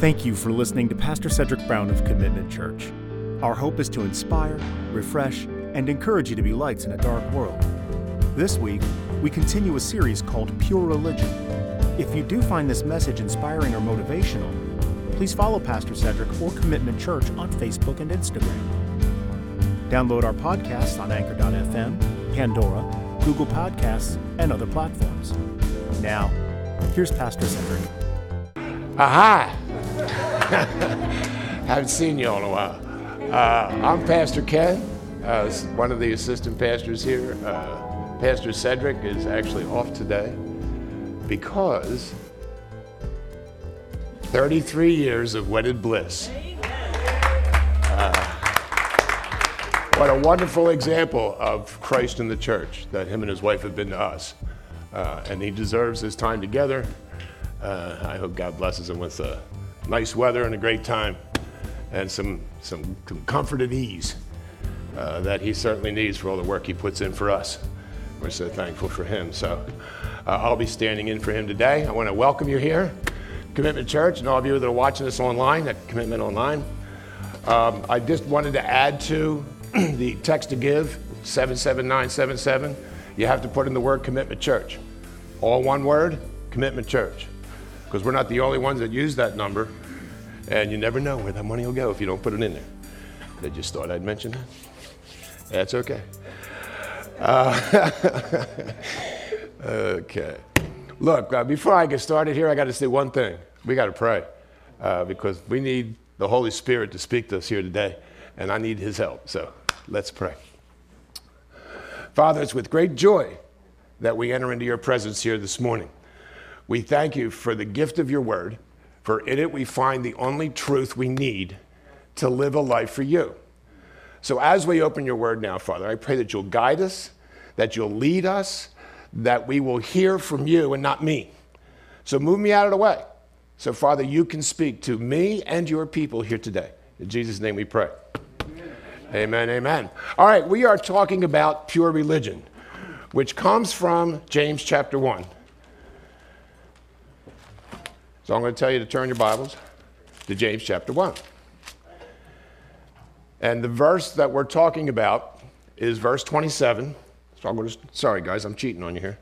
Thank you for listening to Pastor Cedric Brown of Commitment Church. Our hope is to inspire, refresh, and encourage you to be lights in a dark world. This week, we continue a series called Pure Religion. If you do find this message inspiring or motivational, please follow Pastor Cedric or Commitment Church on Facebook and Instagram. Download our podcasts on Anchor.fm, Pandora, Google Podcasts, and other platforms. Now, here's Pastor Cedric. Aha! Haven't seen you in a while. Uh, I'm Pastor Ken, uh, one of the assistant pastors here. Uh, Pastor Cedric is actually off today because 33 years of wedded bliss. Uh, what a wonderful example of Christ in the church that him and his wife have been to us. Uh, and he deserves his time together. Uh, I hope God blesses him with uh, nice weather and a great time and some, some, comfort and ease uh, that he certainly needs for all the work he puts in for us. We're so thankful for him. So uh, I'll be standing in for him today. I want to welcome you here, Commitment Church, and all of you that are watching us online at Commitment Online. Um, I just wanted to add to the text to give 77977. You have to put in the word Commitment Church. All one word, Commitment Church. Because we're not the only ones that use that number. And you never know where that money will go if you don't put it in there. I just thought I'd mention that. That's okay. Uh, okay. Look, uh, before I get started here, I got to say one thing. We got to pray uh, because we need the Holy Spirit to speak to us here today, and I need His help. So let's pray. Father, it's with great joy that we enter into your presence here this morning. We thank you for the gift of your word, for in it we find the only truth we need to live a life for you. So as we open your word now, Father, I pray that you'll guide us, that you'll lead us, that we will hear from you and not me. So move me out of the way. So, Father, you can speak to me and your people here today. In Jesus' name we pray. Amen, amen. amen. All right, we are talking about pure religion, which comes from James chapter 1. So I'm going to tell you to turn your Bibles to James chapter 1. And the verse that we're talking about is verse 27. So I'm going to, sorry guys, I'm cheating on you here.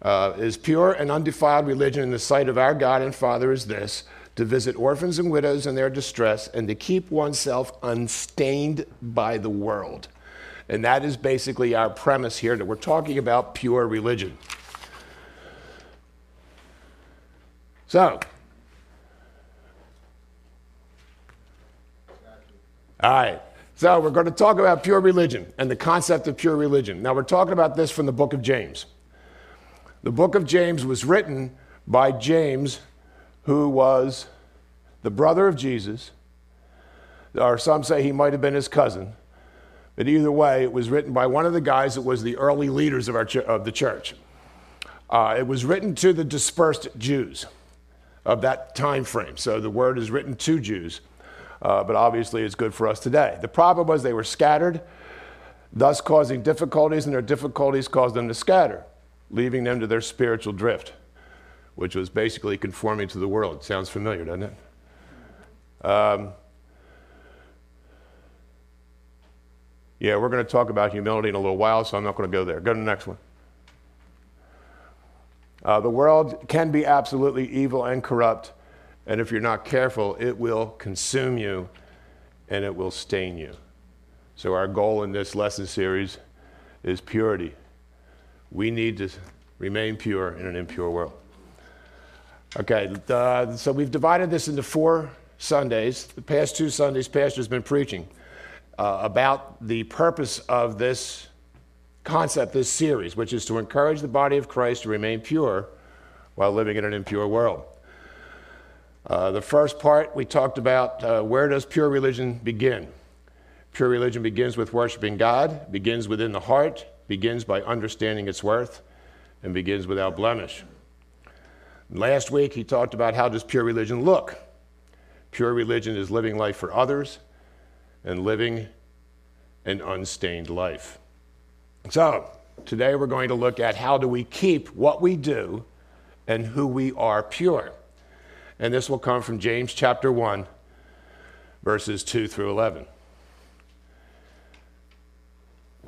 Uh, is pure and undefiled religion in the sight of our God and Father is this to visit orphans and widows in their distress and to keep oneself unstained by the world. And that is basically our premise here that we're talking about pure religion. So, all right. So, we're going to talk about pure religion and the concept of pure religion. Now, we're talking about this from the book of James. The book of James was written by James, who was the brother of Jesus, or some say he might have been his cousin. But either way, it was written by one of the guys that was the early leaders of, our ch- of the church. Uh, it was written to the dispersed Jews of that time frame. So the word is written to Jews, uh, but obviously it's good for us today. The problem was they were scattered, thus causing difficulties, and their difficulties caused them to scatter, leaving them to their spiritual drift, which was basically conforming to the world. Sounds familiar, doesn't it? Um, yeah, we're going to talk about humility in a little while, so I'm not going to go there. Go to the next one. Uh, the world can be absolutely evil and corrupt, and if you're not careful, it will consume you and it will stain you. So, our goal in this lesson series is purity. We need to remain pure in an impure world. Okay, uh, so we've divided this into four Sundays. The past two Sundays, Pastor's been preaching uh, about the purpose of this concept, this series, which is to encourage the body of Christ to remain pure while living in an impure world. Uh, the first part, we talked about uh, where does pure religion begin? Pure religion begins with worshiping God, begins within the heart, begins by understanding its worth, and begins without blemish. Last week, he talked about how does pure religion look? Pure religion is living life for others and living an unstained life. So, today we're going to look at how do we keep what we do and who we are pure. And this will come from James chapter 1, verses 2 through 11.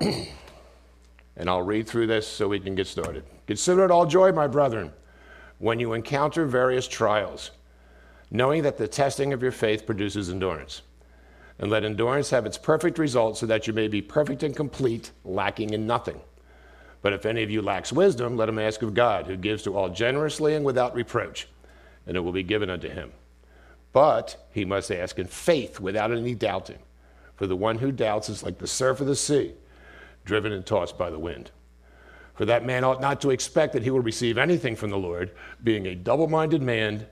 and I'll read through this so we can get started. Consider it all joy, my brethren, when you encounter various trials, knowing that the testing of your faith produces endurance. And let endurance have its perfect result so that you may be perfect and complete, lacking in nothing. But if any of you lacks wisdom, let him ask of God, who gives to all generously and without reproach, and it will be given unto him. But he must ask in faith without any doubting. For the one who doubts is like the surf of the sea, driven and tossed by the wind. For that man ought not to expect that he will receive anything from the Lord, being a double minded man,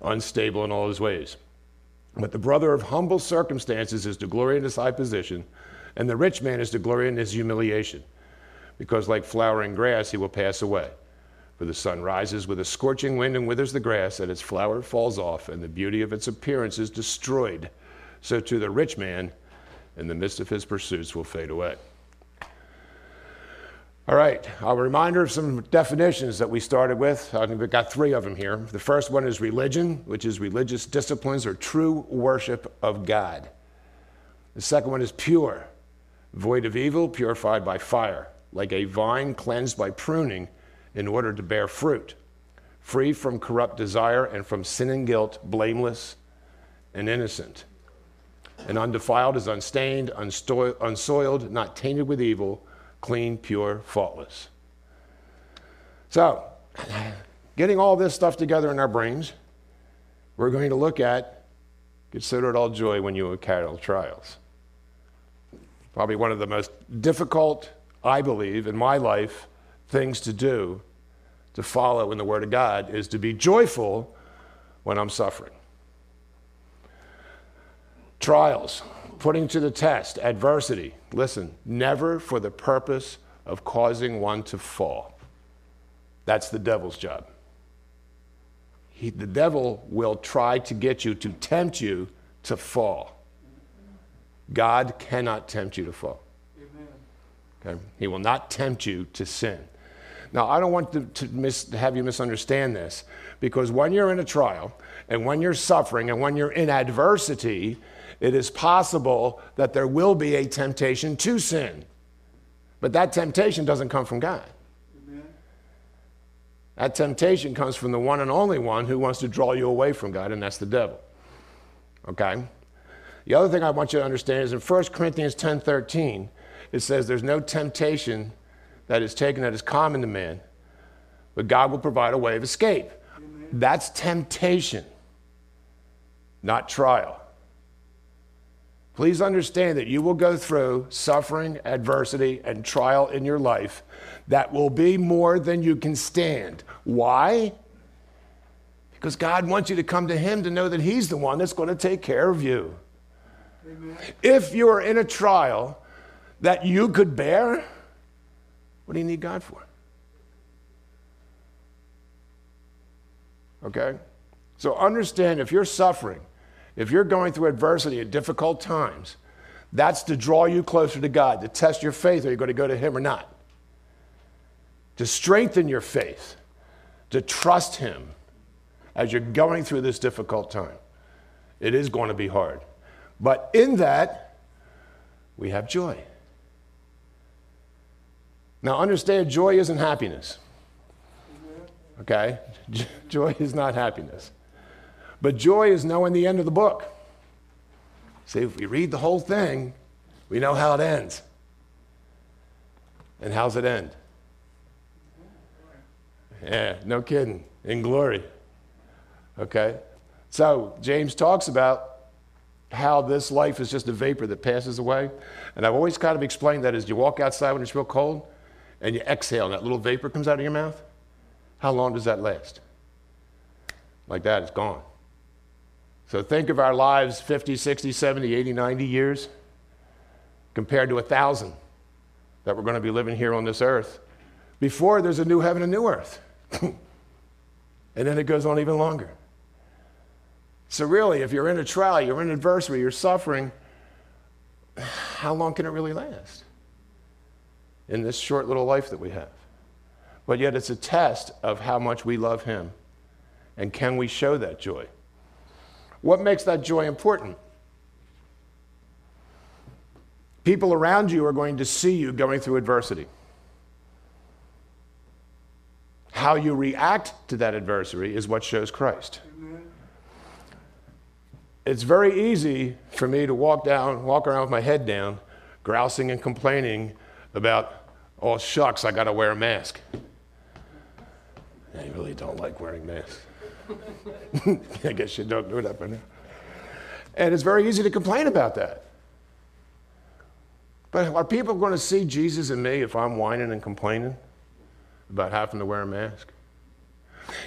unstable in all his ways. But the brother of humble circumstances is to glory in his high position, and the rich man is to glory in his humiliation because like flowering grass he will pass away. For the sun rises with a scorching wind and withers the grass, and its flower falls off, and the beauty of its appearance is destroyed. So to the rich man, in the midst of his pursuits, will fade away. All right, a reminder of some definitions that we started with. I think we've got three of them here. The first one is religion, which is religious disciplines or true worship of God. The second one is pure, void of evil, purified by fire like a vine cleansed by pruning in order to bear fruit, free from corrupt desire and from sin and guilt, blameless and innocent. And undefiled is unstained, unsoiled, not tainted with evil, clean, pure, faultless. So, getting all this stuff together in our brains, we're going to look at consider it all joy when you encounter trials. Probably one of the most difficult I believe, in my life, things to do to follow in the Word of God is to be joyful when I'm suffering. Trials, putting to the test, adversity. Listen, never for the purpose of causing one to fall. That's the devil's job. He, the devil will try to get you, to tempt you to fall. God cannot tempt you to fall. Okay? He will not tempt you to sin. Now, I don't want to, to, mis- to have you misunderstand this because when you're in a trial and when you're suffering and when you're in adversity, it is possible that there will be a temptation to sin. But that temptation doesn't come from God. Amen. That temptation comes from the one and only one who wants to draw you away from God, and that's the devil. Okay? The other thing I want you to understand is in 1 Corinthians 10 13, it says there's no temptation that is taken that is common to man, but God will provide a way of escape. Amen. That's temptation, not trial. Please understand that you will go through suffering, adversity, and trial in your life that will be more than you can stand. Why? Because God wants you to come to Him to know that He's the one that's going to take care of you. Amen. If you are in a trial that you could bear, what do you need God for? Okay? So understand if you're suffering, if you're going through adversity at difficult times, that's to draw you closer to God, to test your faith. Are you going to go to Him or not? To strengthen your faith, to trust Him as you're going through this difficult time. It is going to be hard. But in that, we have joy. Now, understand joy isn't happiness. Okay? Joy is not happiness. But joy is knowing the end of the book. See, if we read the whole thing, we know how it ends. And how's it end? Yeah, no kidding. In glory. Okay? So, James talks about how this life is just a vapor that passes away. And I've always kind of explained that as you walk outside when it's real cold, and you exhale and that little vapor comes out of your mouth, how long does that last? Like that, it's gone. So think of our lives 50, 60, 70, 80, 90 years compared to a thousand that we're going to be living here on this earth before there's a new heaven and new earth. and then it goes on even longer. So, really, if you're in a trial, you're in adversity, you're suffering, how long can it really last? in this short little life that we have. But yet it's a test of how much we love Him. And can we show that joy? What makes that joy important? People around you are going to see you going through adversity. How you react to that adversity is what shows Christ. Amen. It's very easy for me to walk down, walk around with my head down, grousing and complaining about, oh shucks, I got to wear a mask. I really don't like wearing masks. I guess you don't do up in there. And it's very easy to complain about that. But are people going to see Jesus in me if I'm whining and complaining about having to wear a mask?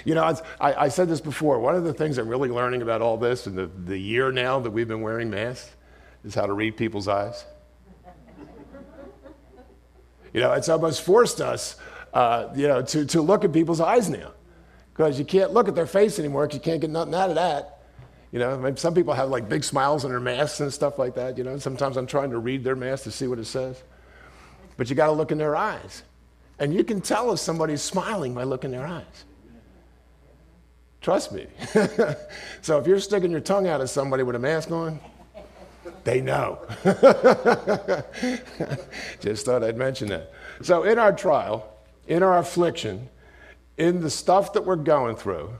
You know, I, I, said this before. One of the things I'm really learning about all this in the, the year now that we've been wearing masks is how to read people's eyes. You know, it's almost forced us, uh, you know, to, to look at people's eyes now because you can't look at their face anymore because you can't get nothing out of that. You know, some people have like big smiles on their masks and stuff like that. You know, sometimes I'm trying to read their mask to see what it says. But you got to look in their eyes. And you can tell if somebody's smiling by looking in their eyes. Trust me. so if you're sticking your tongue out at somebody with a mask on, they know. Just thought I'd mention that. So in our trial, in our affliction, in the stuff that we're going through,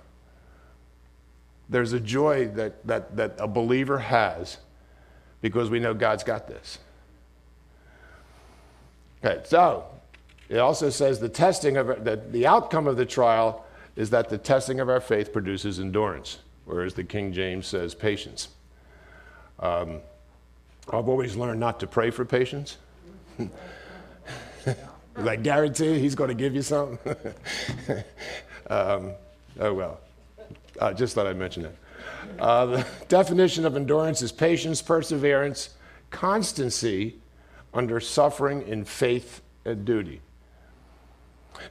there's a joy that, that, that a believer has because we know God's got this. Okay, so it also says the testing of the, the outcome of the trial is that the testing of our faith produces endurance, whereas the King James says patience. Um, I've always learned not to pray for patience. I guarantee he's going to give you something. um, oh well. I just thought I'd mention that. Uh, the definition of endurance is patience, perseverance, constancy under suffering in faith and duty.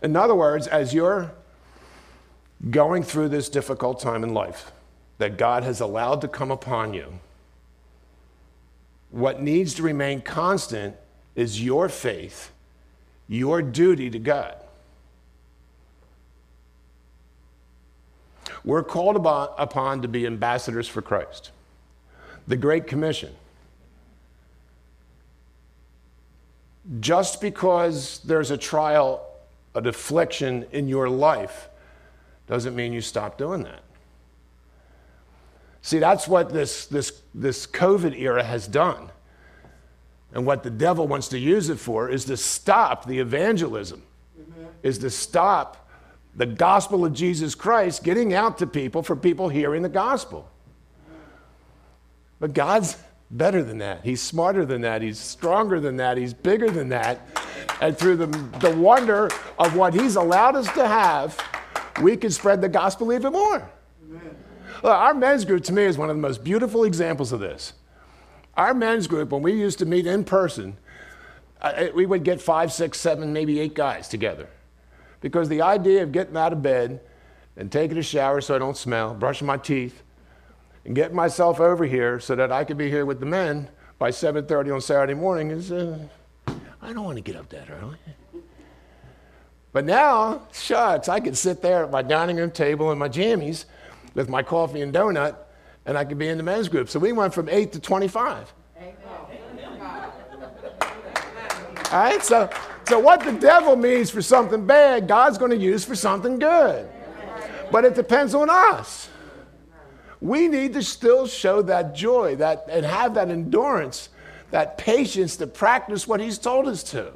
In other words, as you're going through this difficult time in life that God has allowed to come upon you, what needs to remain constant is your faith, your duty to God. We're called upon to be ambassadors for Christ. The Great Commission. Just because there's a trial, an affliction in your life, doesn't mean you stop doing that. See, that's what this, this, this COVID era has done. And what the devil wants to use it for is to stop the evangelism, Amen. is to stop the gospel of Jesus Christ getting out to people for people hearing the gospel. But God's better than that. He's smarter than that. He's stronger than that. He's bigger than that. And through the, the wonder of what He's allowed us to have, we can spread the gospel even more. Look, our men's group, to me, is one of the most beautiful examples of this. Our men's group, when we used to meet in person, uh, we would get five, six, seven, maybe eight guys together. Because the idea of getting out of bed and taking a shower so I don't smell, brushing my teeth, and getting myself over here so that I could be here with the men by 7:30 on Saturday morning is uh, I don't want to get up that early. But now, shucks, I could sit there at my dining room table in my jammies with my coffee and donut, and I could be in the men's group. So we went from 8 to 25. All right, so so, what the devil means for something bad, God's going to use for something good. But it depends on us. We need to still show that joy that, and have that endurance, that patience to practice what He's told us to.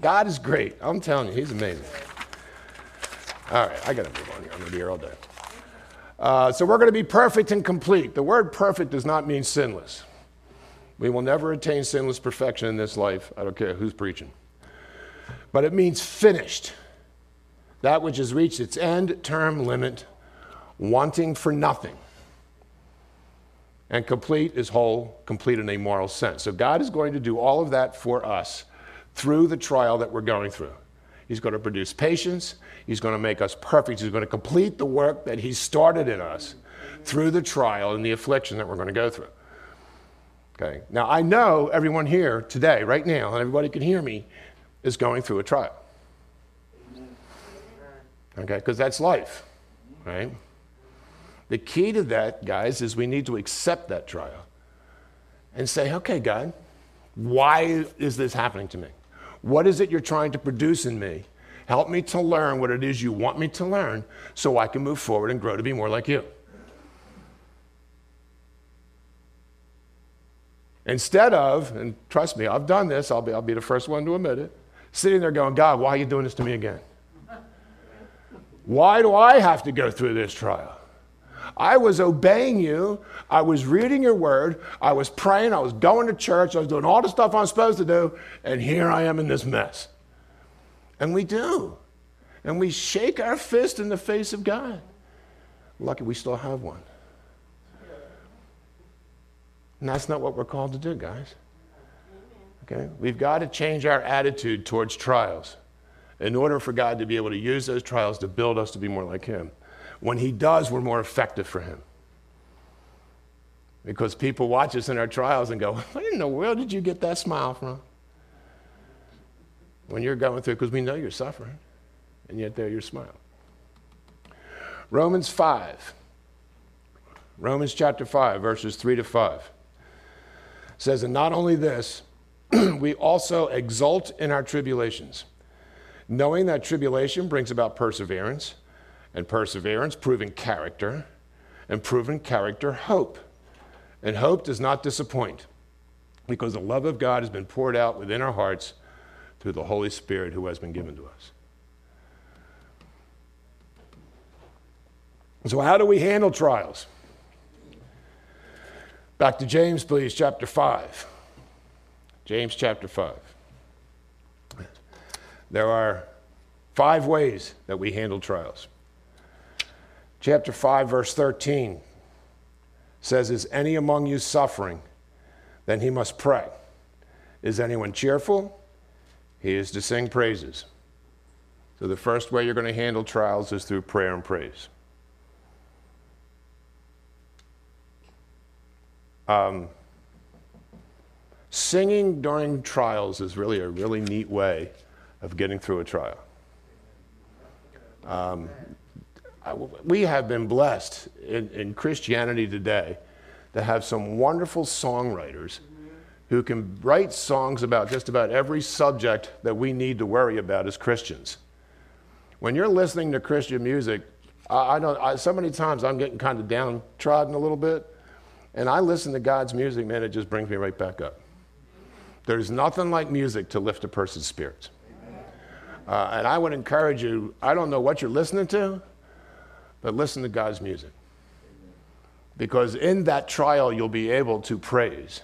God is great. I'm telling you, He's amazing. All right, I got to move on here. I'm going to be here all day. Uh, so, we're going to be perfect and complete. The word perfect does not mean sinless. We will never attain sinless perfection in this life. I don't care who's preaching. But it means finished. That which has reached its end term limit, wanting for nothing. And complete is whole, complete in a moral sense. So God is going to do all of that for us through the trial that we're going through. He's going to produce patience. He's going to make us perfect. He's going to complete the work that He started in us through the trial and the affliction that we're going to go through. Okay. Now, I know everyone here today, right now, and everybody can hear me, is going through a trial. Okay, because that's life, right? The key to that, guys, is we need to accept that trial and say, okay, God, why is this happening to me? What is it you're trying to produce in me? Help me to learn what it is you want me to learn so I can move forward and grow to be more like you. Instead of, and trust me, I've done this, I'll be, I'll be the first one to admit it, sitting there going, God, why are you doing this to me again? Why do I have to go through this trial? I was obeying you. I was reading your word. I was praying. I was going to church. I was doing all the stuff I'm supposed to do. And here I am in this mess. And we do. And we shake our fist in the face of God. Lucky we still have one. And that's not what we're called to do, guys. Okay? We've got to change our attitude towards trials in order for God to be able to use those trials to build us to be more like Him. When He does, we're more effective for Him. Because people watch us in our trials and go, Where in the world did you get that smile from? When you're going through, because we know you're suffering, and yet there you're smiling. Romans 5. Romans chapter 5, verses 3 to 5 says, And not only this, we also exult in our tribulations, knowing that tribulation brings about perseverance and perseverance, proven character, and proven character, hope. And hope does not disappoint because the love of God has been poured out within our hearts through the Holy Spirit who has been given to us. So, how do we handle trials? Back to James, please, chapter 5. James chapter 5. There are five ways that we handle trials. Chapter 5, verse 13 says, Is any among you suffering? Then he must pray. Is anyone cheerful? He is to sing praises. So the first way you're going to handle trials is through prayer and praise. Um, singing during trials is really a really neat way of getting through a trial. Um, we have been blessed in, in, Christianity today to have some wonderful songwriters who can write songs about just about every subject that we need to worry about as Christians. When you're listening to Christian music, I, I know I, so many times I'm getting kind of downtrodden a little bit, and I listen to God's music, man, it just brings me right back up. There's nothing like music to lift a person's spirits. Uh, and I would encourage you, I don't know what you're listening to, but listen to God's music. Because in that trial, you'll be able to praise,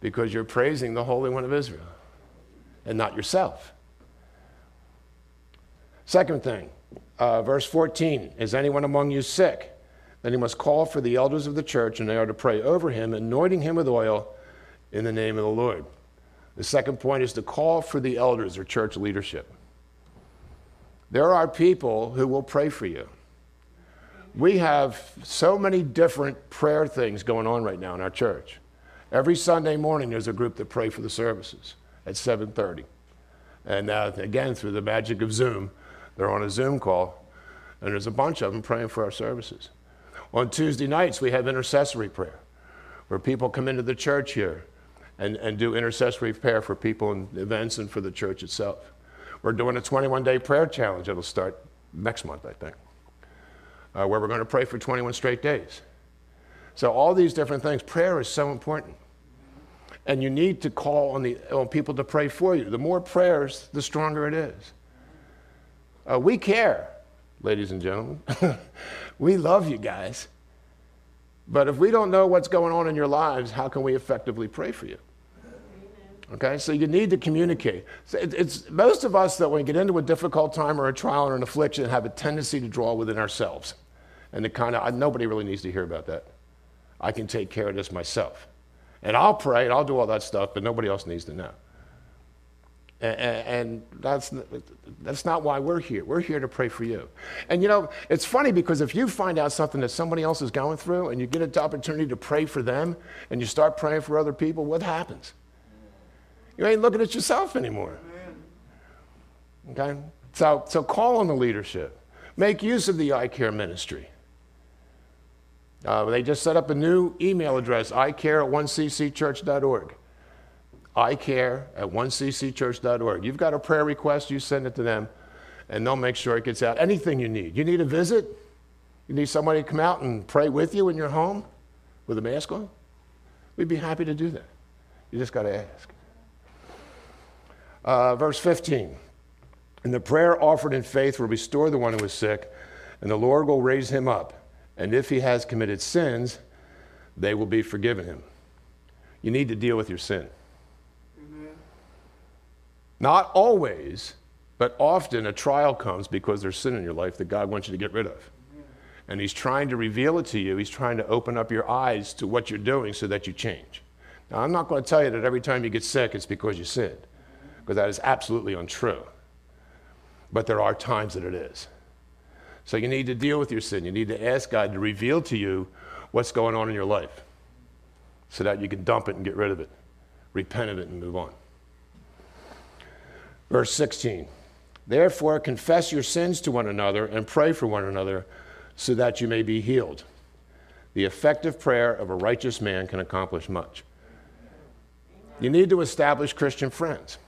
because you're praising the Holy One of Israel and not yourself. Second thing, uh, verse 14 Is anyone among you sick? Then he must call for the elders of the church, and they are to pray over him, anointing him with oil in the name of the Lord. The second point is to call for the elders or church leadership. There are people who will pray for you we have so many different prayer things going on right now in our church. Every Sunday morning, there's a group that pray for the services at 7:30, and uh, again through the magic of Zoom, they're on a Zoom call, and there's a bunch of them praying for our services. On Tuesday nights, we have intercessory prayer, where people come into the church here and, and do intercessory prayer for people and events and for the church itself. We're doing a 21 day prayer challenge. It'll start next month, I think uh, where we're going to pray for 21 straight days. So, all these different things, prayer is so important. And you need to call on, the, on people to pray for you. The more prayers, the stronger it is. Uh, we care, ladies and gentlemen. we love you guys. But if we don't know what's going on in your lives, how can we effectively pray for you? Okay, so you need to communicate. It's most of us that when we get into a difficult time or a trial or an affliction have a tendency to draw within ourselves, and the kind of nobody really needs to hear about that. I can take care of this myself, and I'll pray and I'll do all that stuff, but nobody else needs to know. And, that's that's not why we're here. We're here to pray for you. And you know, it's funny because if you find out something that somebody else is going through, and you get an opportunity to pray for them, and you start praying for other people, what happens? You ain't looking at yourself anymore. Okay? So, so call on the leadership. Make use of the icare ministry. Uh, they just set up a new email address, icare at 1ccchurch.org. icare at 1ccchurch.org. You've got a prayer request, you send it to them, and they'll make sure it gets out. Anything you need. You need a visit? You need somebody to come out and pray with you in your home with a mask on? We'd be happy to do that. You just got to ask. Uh, verse 15. And the prayer offered in faith will restore the one who is sick, and the Lord will raise him up. And if he has committed sins, they will be forgiven him. You need to deal with your sin. Amen. Not always, but often a trial comes because there's sin in your life that God wants you to get rid of. Amen. And he's trying to reveal it to you. He's trying to open up your eyes to what you're doing so that you change. Now, I'm not going to tell you that every time you get sick, it's because you sinned, because that is absolutely untrue. But there are times that it is. So you need to deal with your sin. You need to ask God to reveal to you what's going on in your life so that you can dump it and get rid of it, repent of it, and move on. Verse 16 Therefore, confess your sins to one another and pray for one another so that you may be healed. The effective prayer of a righteous man can accomplish much. You need to establish Christian friends.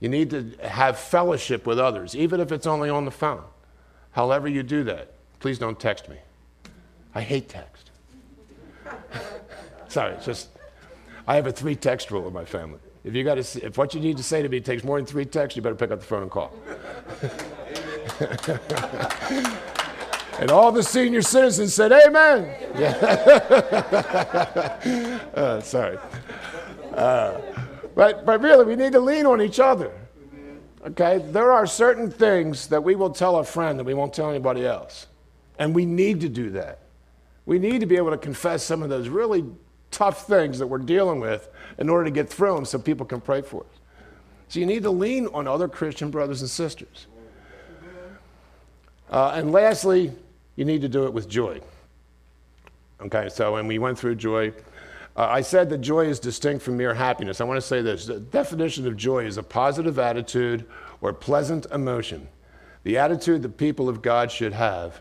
You need to have fellowship with others, even if it's only on the phone. However, you do that, please don't text me. I hate text. Sorry, just I have a three text rule in my family. If you got to, if what you need to say to me takes more than three texts, you better pick up the phone and call. and all the senior citizens said, "Amen." Yeah. uh, sorry. Uh, but, but really, we need to lean on each other. Okay? There are certain things that we will tell a friend that we won't tell anybody else. And we need to do that. We need to be able to confess some of those really tough things that we're dealing with in order to get through them so people can pray for us. So you need to lean on other Christian brothers and sisters. Uh, and lastly, you need to do it with joy. Okay, so when we went through joy, uh, I said that joy is distinct from mere happiness. I want to say this the definition of joy is a positive attitude or pleasant emotion, the attitude the people of God should have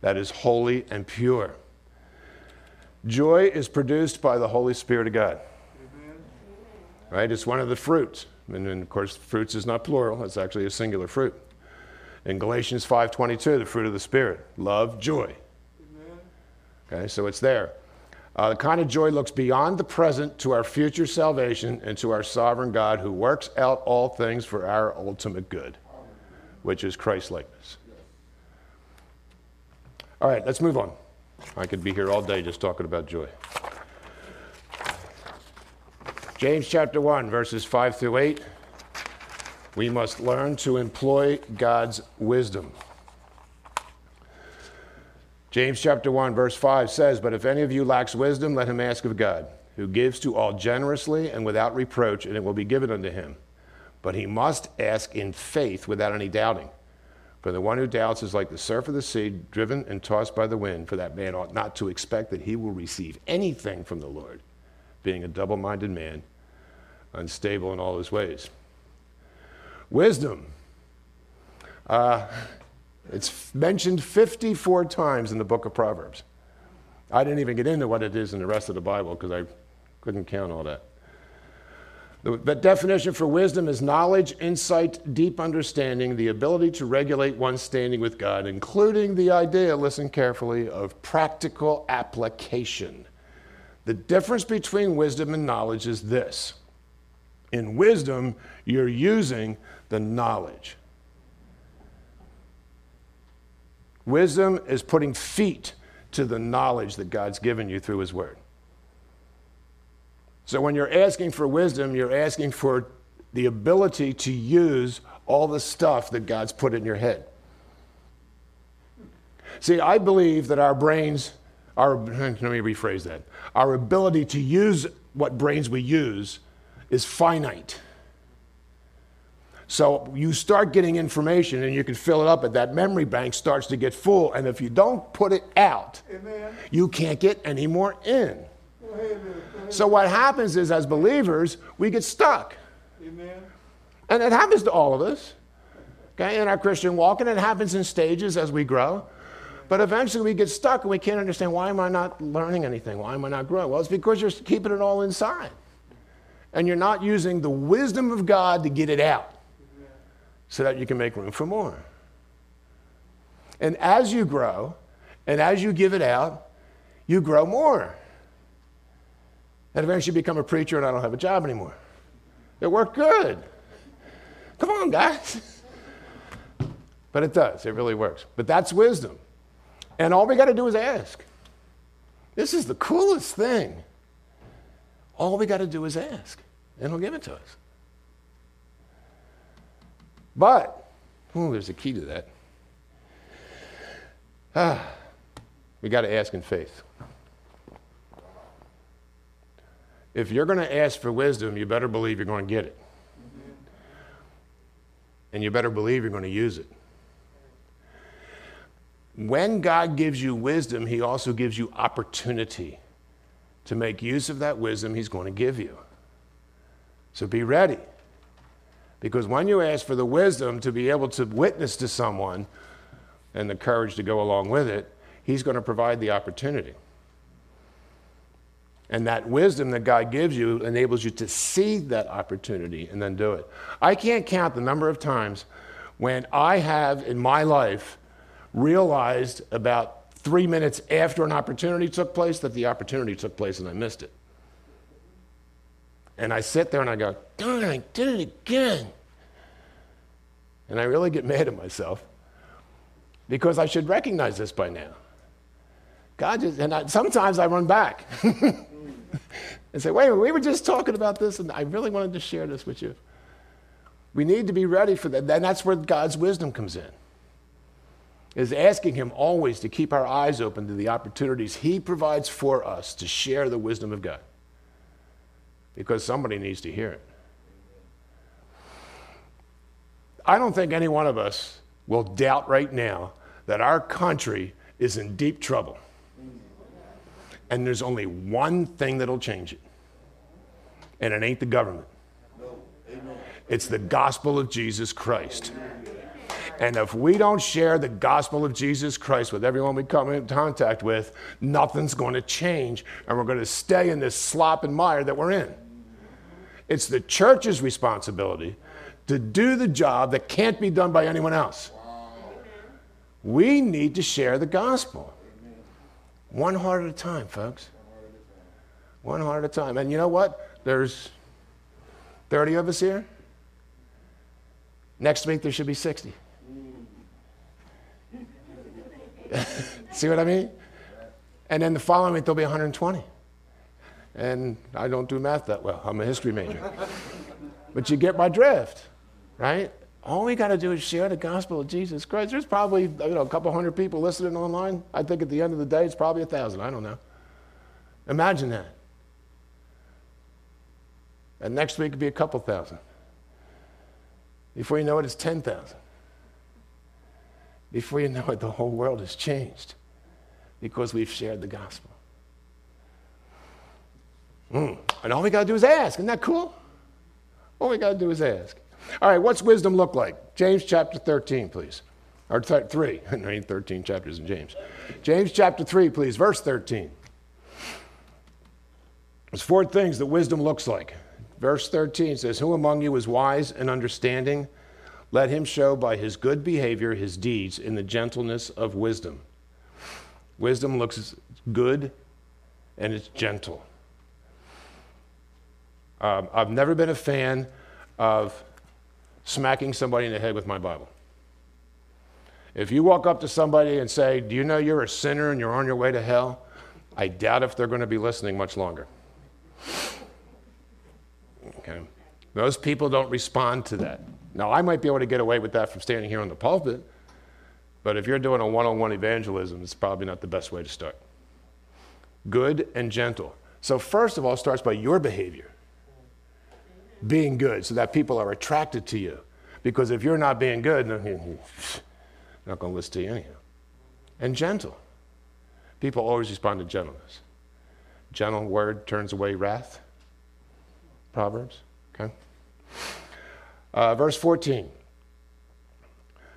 that is holy and pure. Joy is produced by the Holy Spirit of God. Amen. Right? It's one of the fruits. And, and of course, fruits is not plural, it's actually a singular fruit. In Galatians 5:22, the fruit of the Spirit, love, joy. Amen. Okay, so it's there. Uh, the kind of joy looks beyond the present to our future salvation and to our sovereign God who works out all things for our ultimate good, which is Christ likeness. All right, let's move on. I could be here all day just talking about joy. James chapter 1, verses 5 through 8. We must learn to employ God's wisdom. James chapter 1 verse 5 says, "But if any of you lacks wisdom, let him ask of God, who gives to all generously and without reproach, and it will be given unto him. But he must ask in faith without any doubting. For the one who doubts is like the surf of the sea, driven and tossed by the wind, for that man ought not to expect that he will receive anything from the Lord, being a double-minded man, unstable in all his ways." Wisdom. Uh, it's mentioned 54 times in the book of Proverbs. I didn't even get into what it is in the rest of the Bible because I couldn't count all that. The, the, definition for wisdom is knowledge, insight, deep understanding, the ability to regulate one's standing with God, including the idea, listen carefully, of practical application. The difference between wisdom and knowledge is this in wisdom, you're using the knowledge. Wisdom is putting feet to the knowledge that God's given you through His Word. So when you're asking for wisdom, you're asking for the ability to use all the stuff that God's put in your head. See, I believe that our brains, our, let me rephrase that, our ability to use what brains we use is finite. So you start getting information and you can fill it up, but that memory bank starts to get full. And if you don't put it out, Amen. you can't get any more in. Amen. So what happens is, as believers, we get stuck. Amen. And it happens to all of us. Okay, in our Christian walk, and it happens in stages as we grow. But eventually we get stuck and we can't understand why am I not learning anything? Why am I not growing? Well, it's because you're keeping it all inside. And you're not using the wisdom of God to get it out so that you can make room for more. And as you grow and as you give it out, you grow more. And eventually become a preacher and I don't have a job anymore. It worked good. Come on, guys. But it does, it really works. But that's wisdom. And all we got to do is ask. This is the coolest thing. All we got to do is ask, and He'll give it to us. But, oh, there's a key to that. Ah, we got to ask in faith. If you're going to ask for wisdom, you better believe you're going to get it. And you better believe you're going to use it. When God gives you wisdom, He also gives you opportunity to make use of that wisdom He's going to give you. So be ready. Because when you ask for the wisdom to be able to witness to someone and the courage to go along with it, He's going to provide the opportunity. And that wisdom that God gives you enables you to see that opportunity and then do it. I can't count the number of times when I have in my life realized about three minutes after an opportunity took place that the opportunity took place and I missed it. And I sit there and I go, darn, I did it again. And I really get mad at myself because I should recognize this by now. God just, and I, sometimes I run back. and say, wait, we were just talking about this, and I really wanted to share this with you. We need to be ready for that. And that's where God's wisdom comes in. Is asking Him always to keep our eyes open to the opportunities He provides for us to share the wisdom of God. Because somebody needs to hear it. I don't think any one of us will doubt right now that our country is in deep trouble. And there's only one thing that'll change it, and it ain't the government. It's the gospel of Jesus Christ. And if we don't share the gospel of Jesus Christ with everyone we come in contact with, nothing's going to change, and we're going to stay in this slop and mire that we're in. It's the church's responsibility to do the job that can't be done by anyone else. We need to share the gospel. One heart at a time, folks. One heart at a time. And you know what? There's 30 of us here. Next week, there should be 60. See what I mean? And then the following week, there'll be 120. And I don't do math that well. I'm a history major. but you get my drift, right? All we got to do is share the gospel of Jesus Christ. There's probably you know, a couple hundred people listening online. I think at the end of the day, it's probably a thousand. I don't know. Imagine that. And next week, it'll be a couple thousand. Before you know it, it's 10,000. Before you know it, the whole world has changed because we've shared the gospel. Mm. And all we got to do is ask. Isn't that cool? All we got to do is ask. All right, what's wisdom look like? James chapter 13, please. Or th- 3. I ain't 13 chapters in James. James chapter 3, please, verse 13. There's four things that wisdom looks like. Verse 13 says, Who among you is wise and understanding? Let him show by his good behavior his deeds in the gentleness of wisdom. Wisdom looks good and it's gentle. Um, I've never been a fan of smacking somebody in the head with my Bible. If you walk up to somebody and say, Do you know you're a sinner and you're on your way to hell? I doubt if they're going to be listening much longer. Okay? Most people don't respond to that. Now, I might be able to get away with that from standing here on the pulpit, but if you're doing a one on one evangelism, it's probably not the best way to start. Good and gentle. So, first of all, starts by your behavior being good so that people are attracted to you. Because if you're not being good, not going to listen to you anyhow. And gentle. People always respond to gentleness. Gentle word turns away wrath. Proverbs, okay? Uh, verse 14.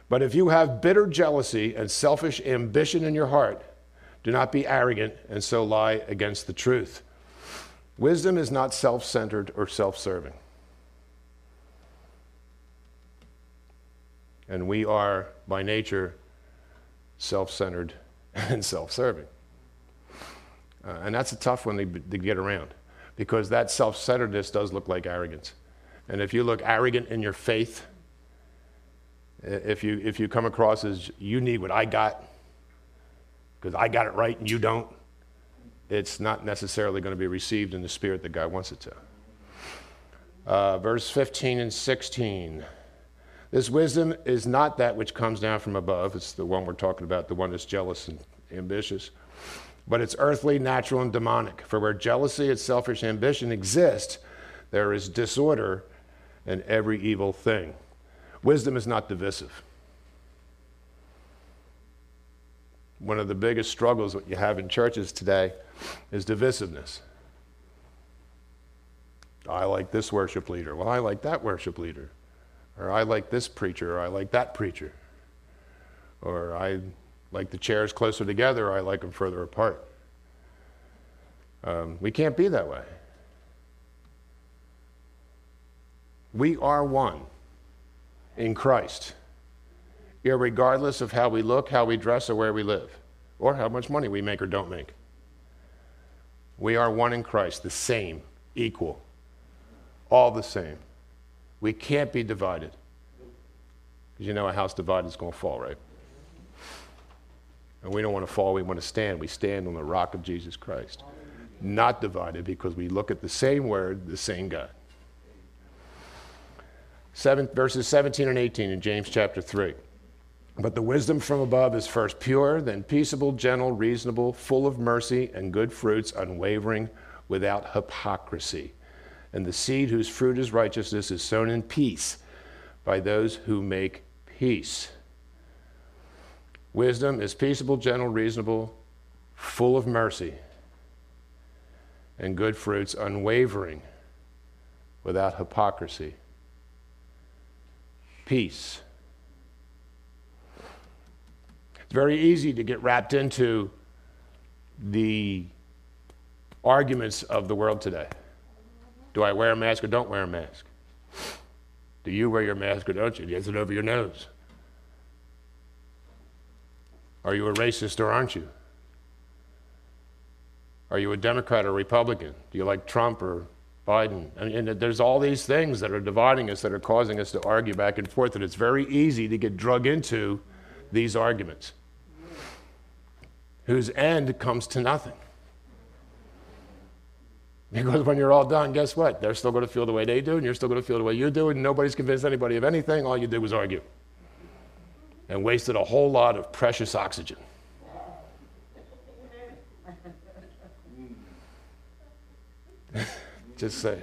But if you have bitter jealousy and selfish ambition in your heart, do not be arrogant and so lie against the truth. Wisdom is not self centered or self serving. And we are, by nature, self centered and self serving. Uh, and that's a tough one to, to get around because that self centeredness does look like arrogance. And if you look arrogant in your faith, if you, if you come across as you need what I got because I got it right and you don't, it's not necessarily going to be received in the spirit that God wants it to. Uh, verse 15 and 16. This wisdom is not that which comes down from above. It's the one we're talking about, the one that's jealous and ambitious. But it's earthly, natural, and demonic. For where jealousy and selfish ambition exist, there is disorder and every evil thing. Wisdom is not divisive. One of the biggest struggles that you have in churches today is divisiveness. I like this worship leader. Well, I like that worship leader. Or I like this preacher, or I like that preacher. Or I like the chairs closer together, or I like them further apart. Um, we can't be that way. We are one in Christ, regardless of how we look, how we dress, or where we live, or how much money we make or don't make. We are one in Christ, the same, equal, all the same. We can't be divided. Because you know a house divided is going to fall, right? And we don't want to fall, we want to stand. We stand on the rock of Jesus Christ. Not divided because we look at the same word, the same God. Seven, verses 17 and 18 in James chapter 3. But the wisdom from above is first pure, then peaceable, gentle, reasonable, full of mercy and good fruits, unwavering, without hypocrisy and the seed whose fruit is righteousness is sown in peace by those who make peace. Wisdom is peaceable, gentle, reasonable, full of mercy, and good fruits, unwavering, without hypocrisy. Peace. It's very easy to get wrapped into the arguments of the world today. Do I wear a mask or don't wear a mask? Do you wear your mask or don't you? Is it over your nose? Are you a racist or aren't you? Are you a Democrat or Republican? Do you like Trump or Biden? And, and, there's all these things that are dividing us that are causing us to argue back and forth, and it's very easy to get drug into these arguments, whose end comes to nothing. Because when you're all done, guess what? They're still going to feel the way they do, and you're still going to feel the way you do, and nobody's convinced anybody of anything. All you did was argue and wasted a whole lot of precious oxygen. Just say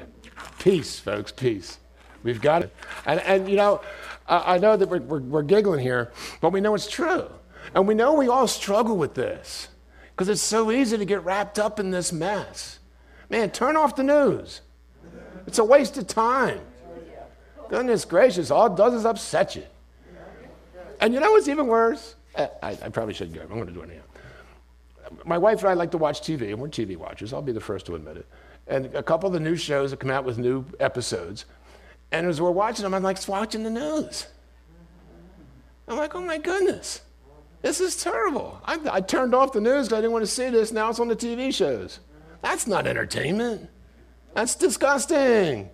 Peace, folks, peace. We've got it. And, and you know, I, I know that we're, we're, we're giggling here, but we know it's true. And we know we all struggle with this because it's so easy to get wrapped up in this mess. Man, turn off the news. It's a waste of time. Goodness gracious, all it does is upset you. And you know what's even worse? Eh, I, I probably shouldn't go. I'm going to do it now. My wife and I like to watch TV, and we're TV watchers. I'll be the first to admit it. And a couple of the new shows have come out with new episodes. And as we're watching them, I'm like watching the news. I'm like, oh my goodness, this is terrible. I, I turned off the news because I didn't want to see this. Now it's on the TV shows. That's not entertainment. That's disgusting.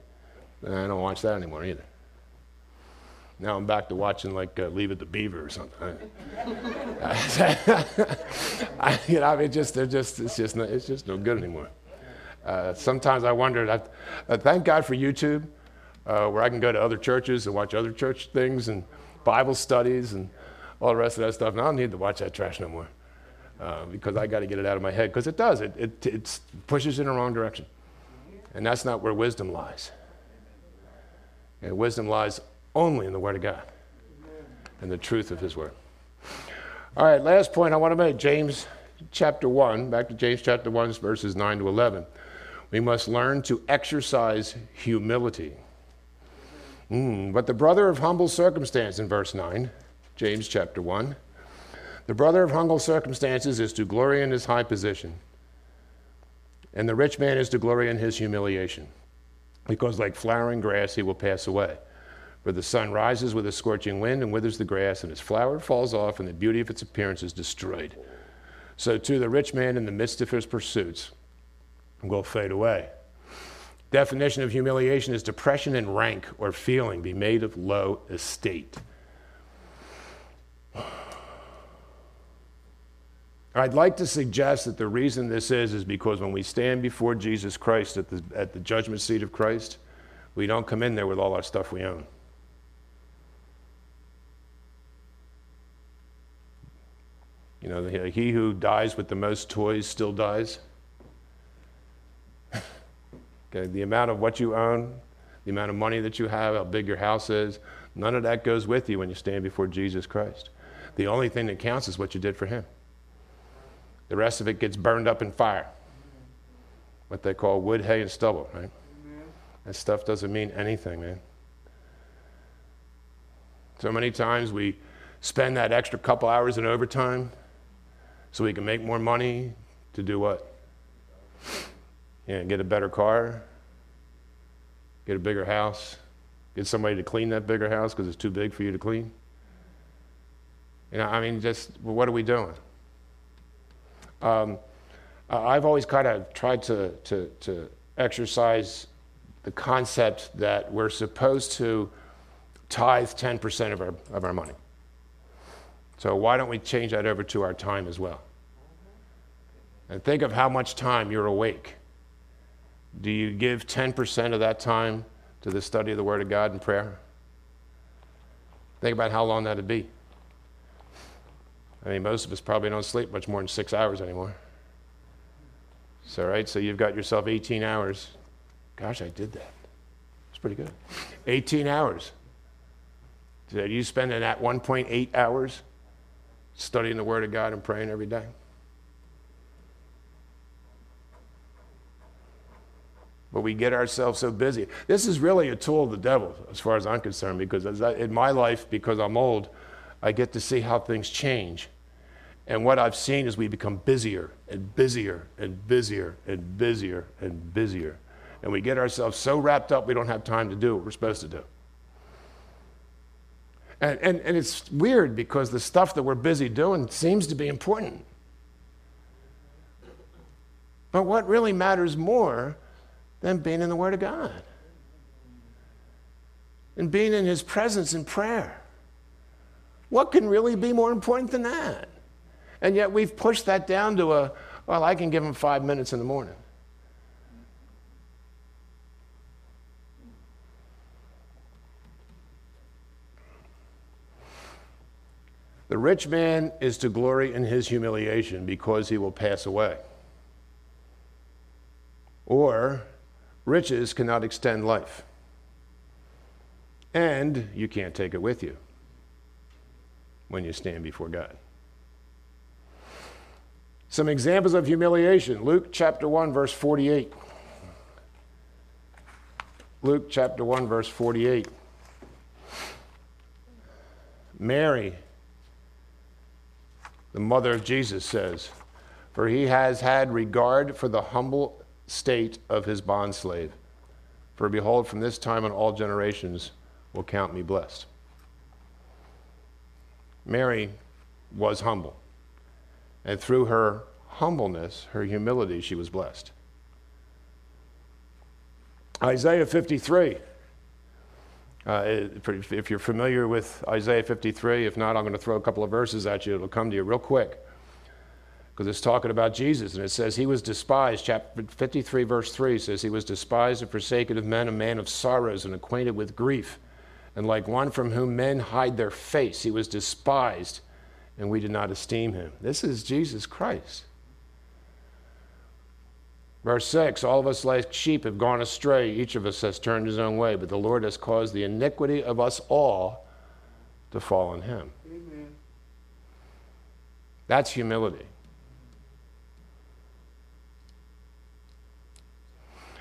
I don't watch that anymore either. Now I'm back to watching like uh, Leave It to Beaver or something. I, you know, I mean, just they're just it's just no, it's just no good anymore. Uh, sometimes I wonder. I, uh, thank God for YouTube, uh, where I can go to other churches and watch other church things and Bible studies and all the rest of that stuff. And I don't need to watch that trash no more. Uh, because I got to get it out of my head because it does. It, it, it pushes in the wrong direction. And that's not where wisdom lies. And wisdom lies only in the Word of God and the truth of His Word. All right, last point I want to make James chapter 1, back to James chapter 1, verses 9 to 11. We must learn to exercise humility. Mm, but the brother of humble circumstance in verse 9 James chapter 1. The brother of humble circumstances is to glory in his high position, and the rich man is to glory in his humiliation, because like flowering grass he will pass away. For the sun rises with a scorching wind and withers the grass, and its flower falls off, and the beauty of its appearance is destroyed. So too the rich man in the midst of his pursuits will fade away. Definition of humiliation is depression in rank or feeling, be made of low estate. I'd like to suggest that the reason this is is because when we stand before Jesus Christ at the, at the judgment seat of Christ, we don't come in there with all our stuff we own. You know, he who dies with the most toys still dies. okay, the amount of what you own, the amount of money that you have, how big your house is, none of that goes with you when you stand before Jesus Christ. The only thing that counts is what you did for him. The rest of it gets burned up in fire. What they call wood, hay, and stubble, right? That stuff doesn't mean anything, man. So many times we spend that extra couple hours in overtime so we can make more money to do what? Yeah, get a better car, get a bigger house, get somebody to clean that bigger house because it's too big for you to clean. You know, I mean, just what are we doing? Um, I've always kind of tried to, to, to exercise the concept that we're supposed to tithe 10% of our, of our money. So why don't we change that over to our time as well? And think of how much time you're awake. Do you give 10% of that time to the study of the Word of God and prayer? Think about how long that'd be. I mean, most of us probably don't sleep much more than six hours anymore. So, right, so you've got yourself 18 hours. Gosh, I did that. It's pretty good. 18 hours. Did you spend in that 1.8 hours studying the Word of God and praying every day? But we get ourselves so busy. This is really a tool of the devil, as far as I'm concerned, because in my life, because I'm old, I get to see how things change. And what I've seen is we become busier and busier and busier and busier and busier. And we get ourselves so wrapped up we don't have time to do what we're supposed to do. And, and, and it's weird because the stuff that we're busy doing seems to be important. But what really matters more than being in the Word of God and being in His presence in prayer? What can really be more important than that? And yet we've pushed that down to a, well, I can give him five minutes in the morning. The rich man is to glory in his humiliation because he will pass away. Or riches cannot extend life. And you can't take it with you when you stand before God. Some examples of humiliation Luke chapter 1, verse 48. Luke chapter 1, verse 48. Mary, the mother of Jesus, says, For he has had regard for the humble state of his bondslave. For behold, from this time on all generations will count me blessed. Mary was humble. And through her humbleness, her humility, she was blessed. Isaiah 53. Uh, if you're familiar with Isaiah 53, if not, I'm going to throw a couple of verses at you. It'll come to you real quick. Because it's talking about Jesus, and it says, He was despised. Chapter 53, verse 3 says, He was despised and forsaken of men, a man of sorrows and acquainted with grief. And like one from whom men hide their face, He was despised and we did not esteem him. This is Jesus Christ. Verse 6 All of us, like sheep, have gone astray. Each of us has turned his own way, but the Lord has caused the iniquity of us all to fall on him. Amen. That's humility.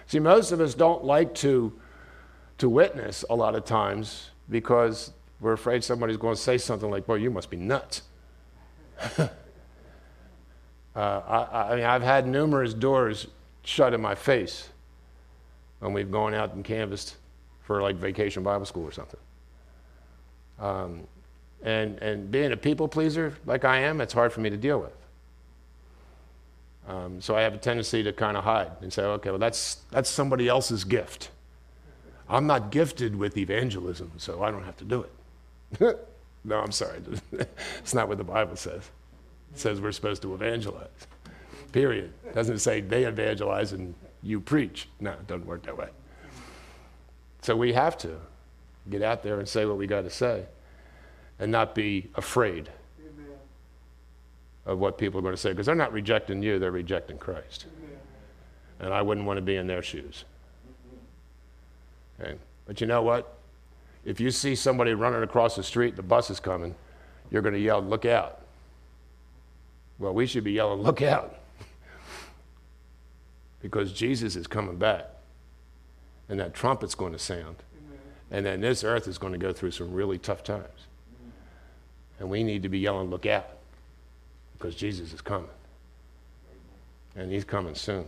See, most of us don't like to, to witness a lot of times because We're afraid somebody's going to say something like, Boy, you must be nuts. uh, I, I mean, I've had numerous doors shut in my face when we've gone out and canvassed for like vacation Bible school or something. Um, and, and being a people pleaser like I am, it's hard for me to deal with. Um, so I have a tendency to kind of hide and say, okay, well, that's, that's somebody else's gift. I'm not gifted with evangelism, so I don't have to do it. no, I'm sorry. it's not what the Bible says. It says we're supposed to evangelize. Period. It doesn't say they evangelize and you preach. No, it doesn't work that way. So we have to get out there and say what we got to say and not be afraid Amen. of what people are going to say because they're not rejecting you, they're rejecting Christ. Amen. And I wouldn't want to be in their shoes. Okay? But you know what? If you see somebody running across the street, the bus is coming, you're going to yell, Look out. Well, we should be yelling, Look out. because Jesus is coming back. And that trumpet's going to sound. Amen. And then this earth is going to go through some really tough times. And we need to be yelling, Look out. Because Jesus is coming. And he's coming soon.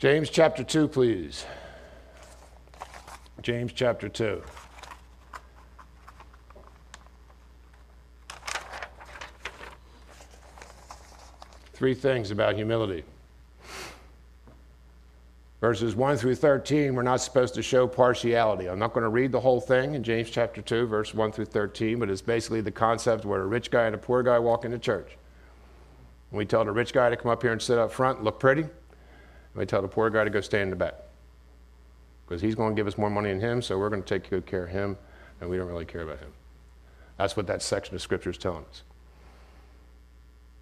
James chapter 2, please. James chapter 2. Three things about humility. Verses 1 through 13, we're not supposed to show partiality. I'm not going to read the whole thing in James chapter 2, verse 1 through 13, but it's basically the concept where a rich guy and a poor guy walk into church. We tell the rich guy to come up here and sit up front, and look pretty. We tell the poor guy to go stay in the back because he's going to give us more money than him, so we're going to take good care of him, and we don't really care about him. That's what that section of scripture is telling us.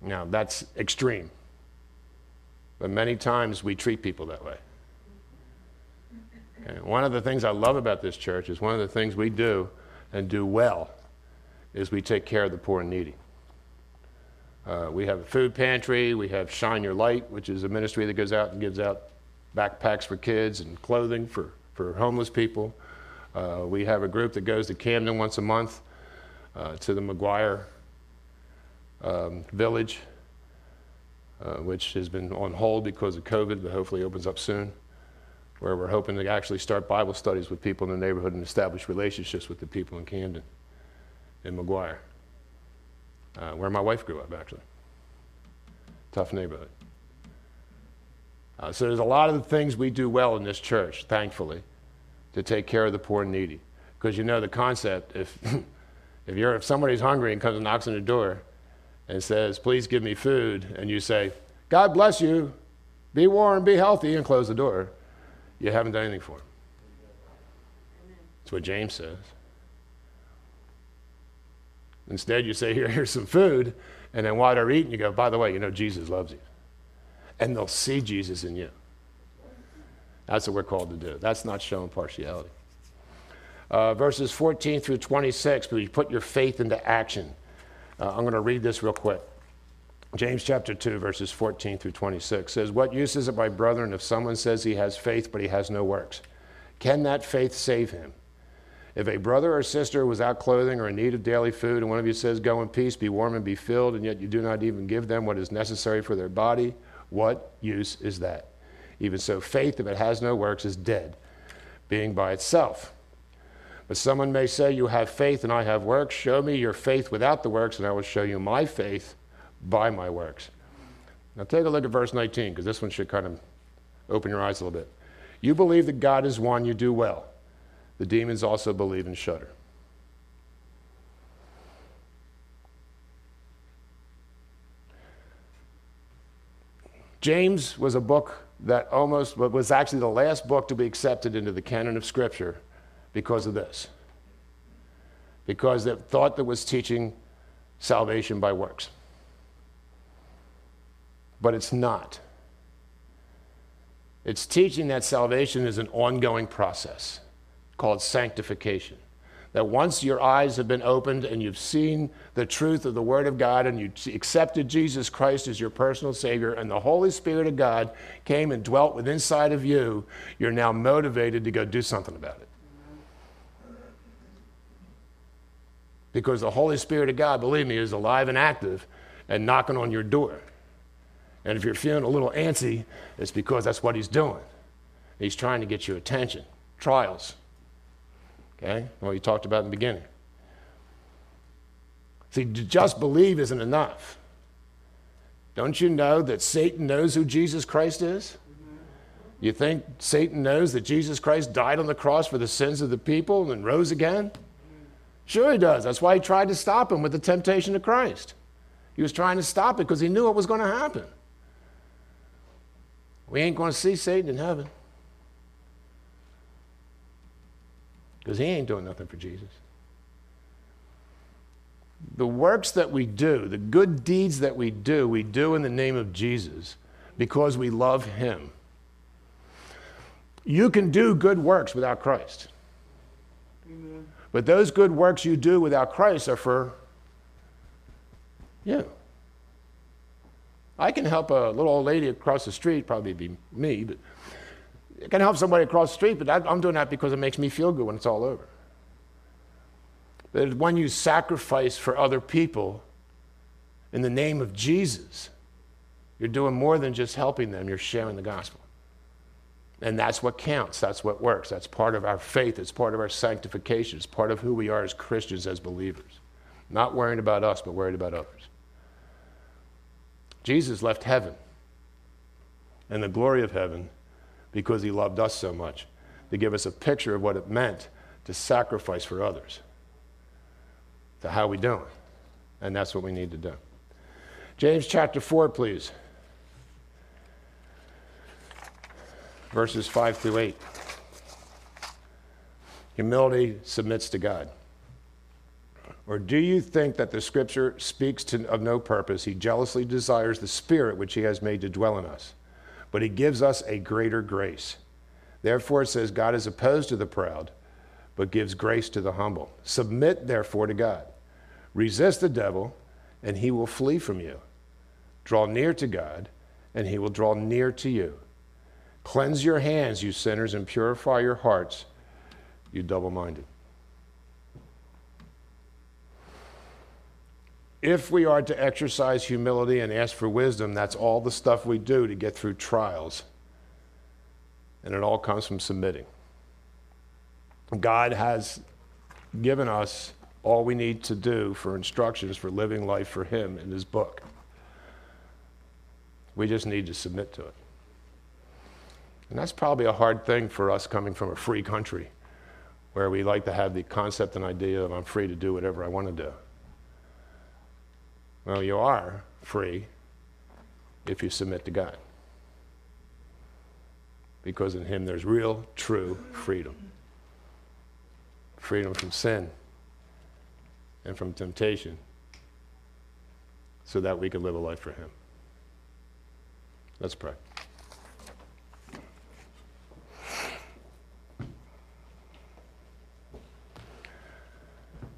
Now, that's extreme. But many times we treat people that way. Okay? One of the things I love about this church is one of the things we do and do well is we take care of the poor and needy. Uh, we have a food pantry. We have Shine Your Light, which is a ministry that goes out and gives out backpacks for kids and clothing for, for homeless people. Uh, we have a group that goes to Camden once a month uh, to the McGuire um, Village, uh, which has been on hold because of COVID, but hopefully opens up soon, where we're hoping to actually start Bible studies with people in the neighborhood and establish relationships with the people in Camden, and McGuire uh, where my wife grew up, actually. Tough neighborhood. Uh, so there's a lot of the things we do well in this church, thankfully, to take care of the poor and needy. Because you know the concept, if, if, you're, if somebody's hungry and comes and knocks on the door and says, please give me food, and you say, God bless you, be warm, be healthy, and close the door, you haven't done anything for them. That's what James says. Instead, you say, Here, here's some food. And then while they're eating, you go, By the way, you know, Jesus loves you. And they'll see Jesus in you. That's what we're called to do. That's not showing partiality. Uh, verses 14 through 26, but you put your faith into action. Uh, I'm going to read this real quick. James chapter 2, verses 14 through 26 says, What use is it, my brethren, if someone says he has faith but he has no works? Can that faith save him? If a brother or sister without clothing or in need of daily food, and one of you says, Go in peace, be warm and be filled, and yet you do not even give them what is necessary for their body, what use is that? Even so, faith, if it has no works, is dead, being by itself. But someone may say, You have faith and I have works. Show me your faith without the works, and I will show you my faith by my works. Now take a look at verse 19, because this one should kind of open your eyes a little bit. You believe that God is one, you do well. The demons also believe and shudder. James was a book that almost was actually the last book to be accepted into the canon of Scripture because of this. Because it thought that was teaching salvation by works. But it's not. It's teaching that salvation is an ongoing process called sanctification. That once your eyes have been opened and you've seen the truth of the Word of God and you accepted Jesus Christ as your personal Savior and the Holy Spirit of God came and dwelt within inside of you, you're now motivated to go do something about it. Because the Holy Spirit of God, believe me, is alive and active and knocking on your door. And if you're feeling a little antsy, it's because that's what he's doing. He's trying to get your attention. Trials. Okay? Well, you talked about in the beginning. See, to just believe isn't enough. Don't you know that Satan knows who Jesus Christ is? You think Satan knows that Jesus Christ died on the cross for the sins of the people and rose again? Sure, he does. That's why he tried to stop him with the temptation of Christ. He was trying to stop it because he knew what was going to happen. We ain't going to see Satan in heaven because he ain't doing nothing for Jesus. The works that we do, the good deeds that we do, we do in the name of Jesus because we love him. You can do good works without Christ. Amen. But those good works you do without Christ are for you. I can help a little old lady across the street, probably be me, but I can help somebody across the street, but I'm doing that because it makes me feel good when it's all over. But when you sacrifice for other people in the name of Jesus, you're doing more than just helping them, you're sharing the gospel. And that's what counts. That's what works. That's part of our faith. It's part of our sanctification. It's part of who we are as Christians, as believers. Not worrying about us, but worried about others. Jesus left heaven and the glory of heaven because he loved us so much to give us a picture of what it meant to sacrifice for others. To how we doing? And that's what we need to do. James chapter 4, please. verses 5 through 8. Humility submits to God. Or do you think that the scripture speaks to, of no purpose? He jealously desires the spirit which he has made to dwell in us, but he gives us a greater grace. Therefore, it says, God is opposed to the proud, but gives grace to the humble. Submit, therefore, to God. Resist the devil, and he will flee from you. Draw near to God, and he will draw near to you. Cleanse your hands, you sinners, and purify your hearts, you double minded. If we are to exercise humility and ask for wisdom, that's all the stuff we do to get through trials. And it all comes from submitting. God has given us all we need to do for instructions for living life for Him in His book. We just need to submit to it. And that's probably a hard thing for us coming from a free country where we like to have the concept and idea of I'm free to do whatever I want to do. Well, you are free if you submit to God. Because in Him there's real, true freedom freedom from sin and from temptation so that we can live a life for Him. Let's pray.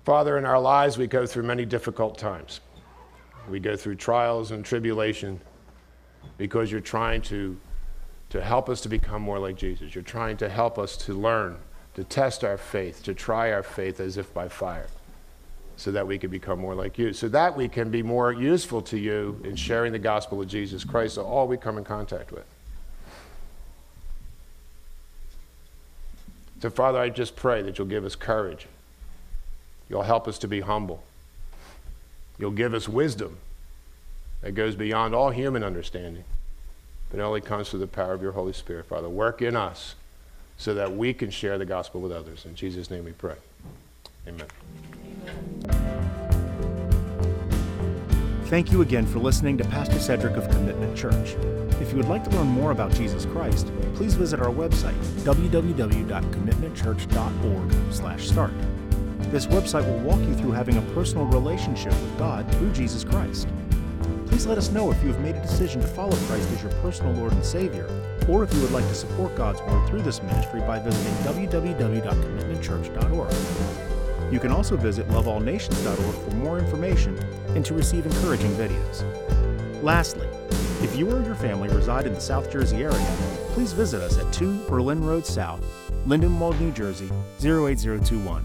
Father, in our lives, we go through many difficult times. We go through trials and tribulation because you're trying to, to help us to become more like Jesus. You're trying to help us to learn, to test our faith, to try our faith as if by fire, so that we can become more like you, so that we can be more useful to you in sharing the gospel of Jesus Christ to all we come in contact with. So, Father, I just pray that you'll give us courage You'll help us to be humble. You'll give us wisdom that goes beyond all human understanding, but only comes through the power of your Holy Spirit. Father, work in us so that we can share the gospel with others. In Jesus' name we pray. Amen. Thank you again for listening to Pastor Cedric of Commitment Church. If you would like to learn more about Jesus Christ, please visit our website, www.commitmentchurch.org/start. This website will walk you through having a personal relationship with God through Jesus Christ. Please let us know if you have made a decision to follow Christ as your personal Lord and Savior, or if you would like to support God's Word through this ministry by visiting www.commitmentchurch.org. You can also visit loveallnations.org for more information and to receive encouraging videos. Lastly, if you or your family reside in the South Jersey area, please visit us at 2 Berlin Road South, Lindenwold, New Jersey 08021.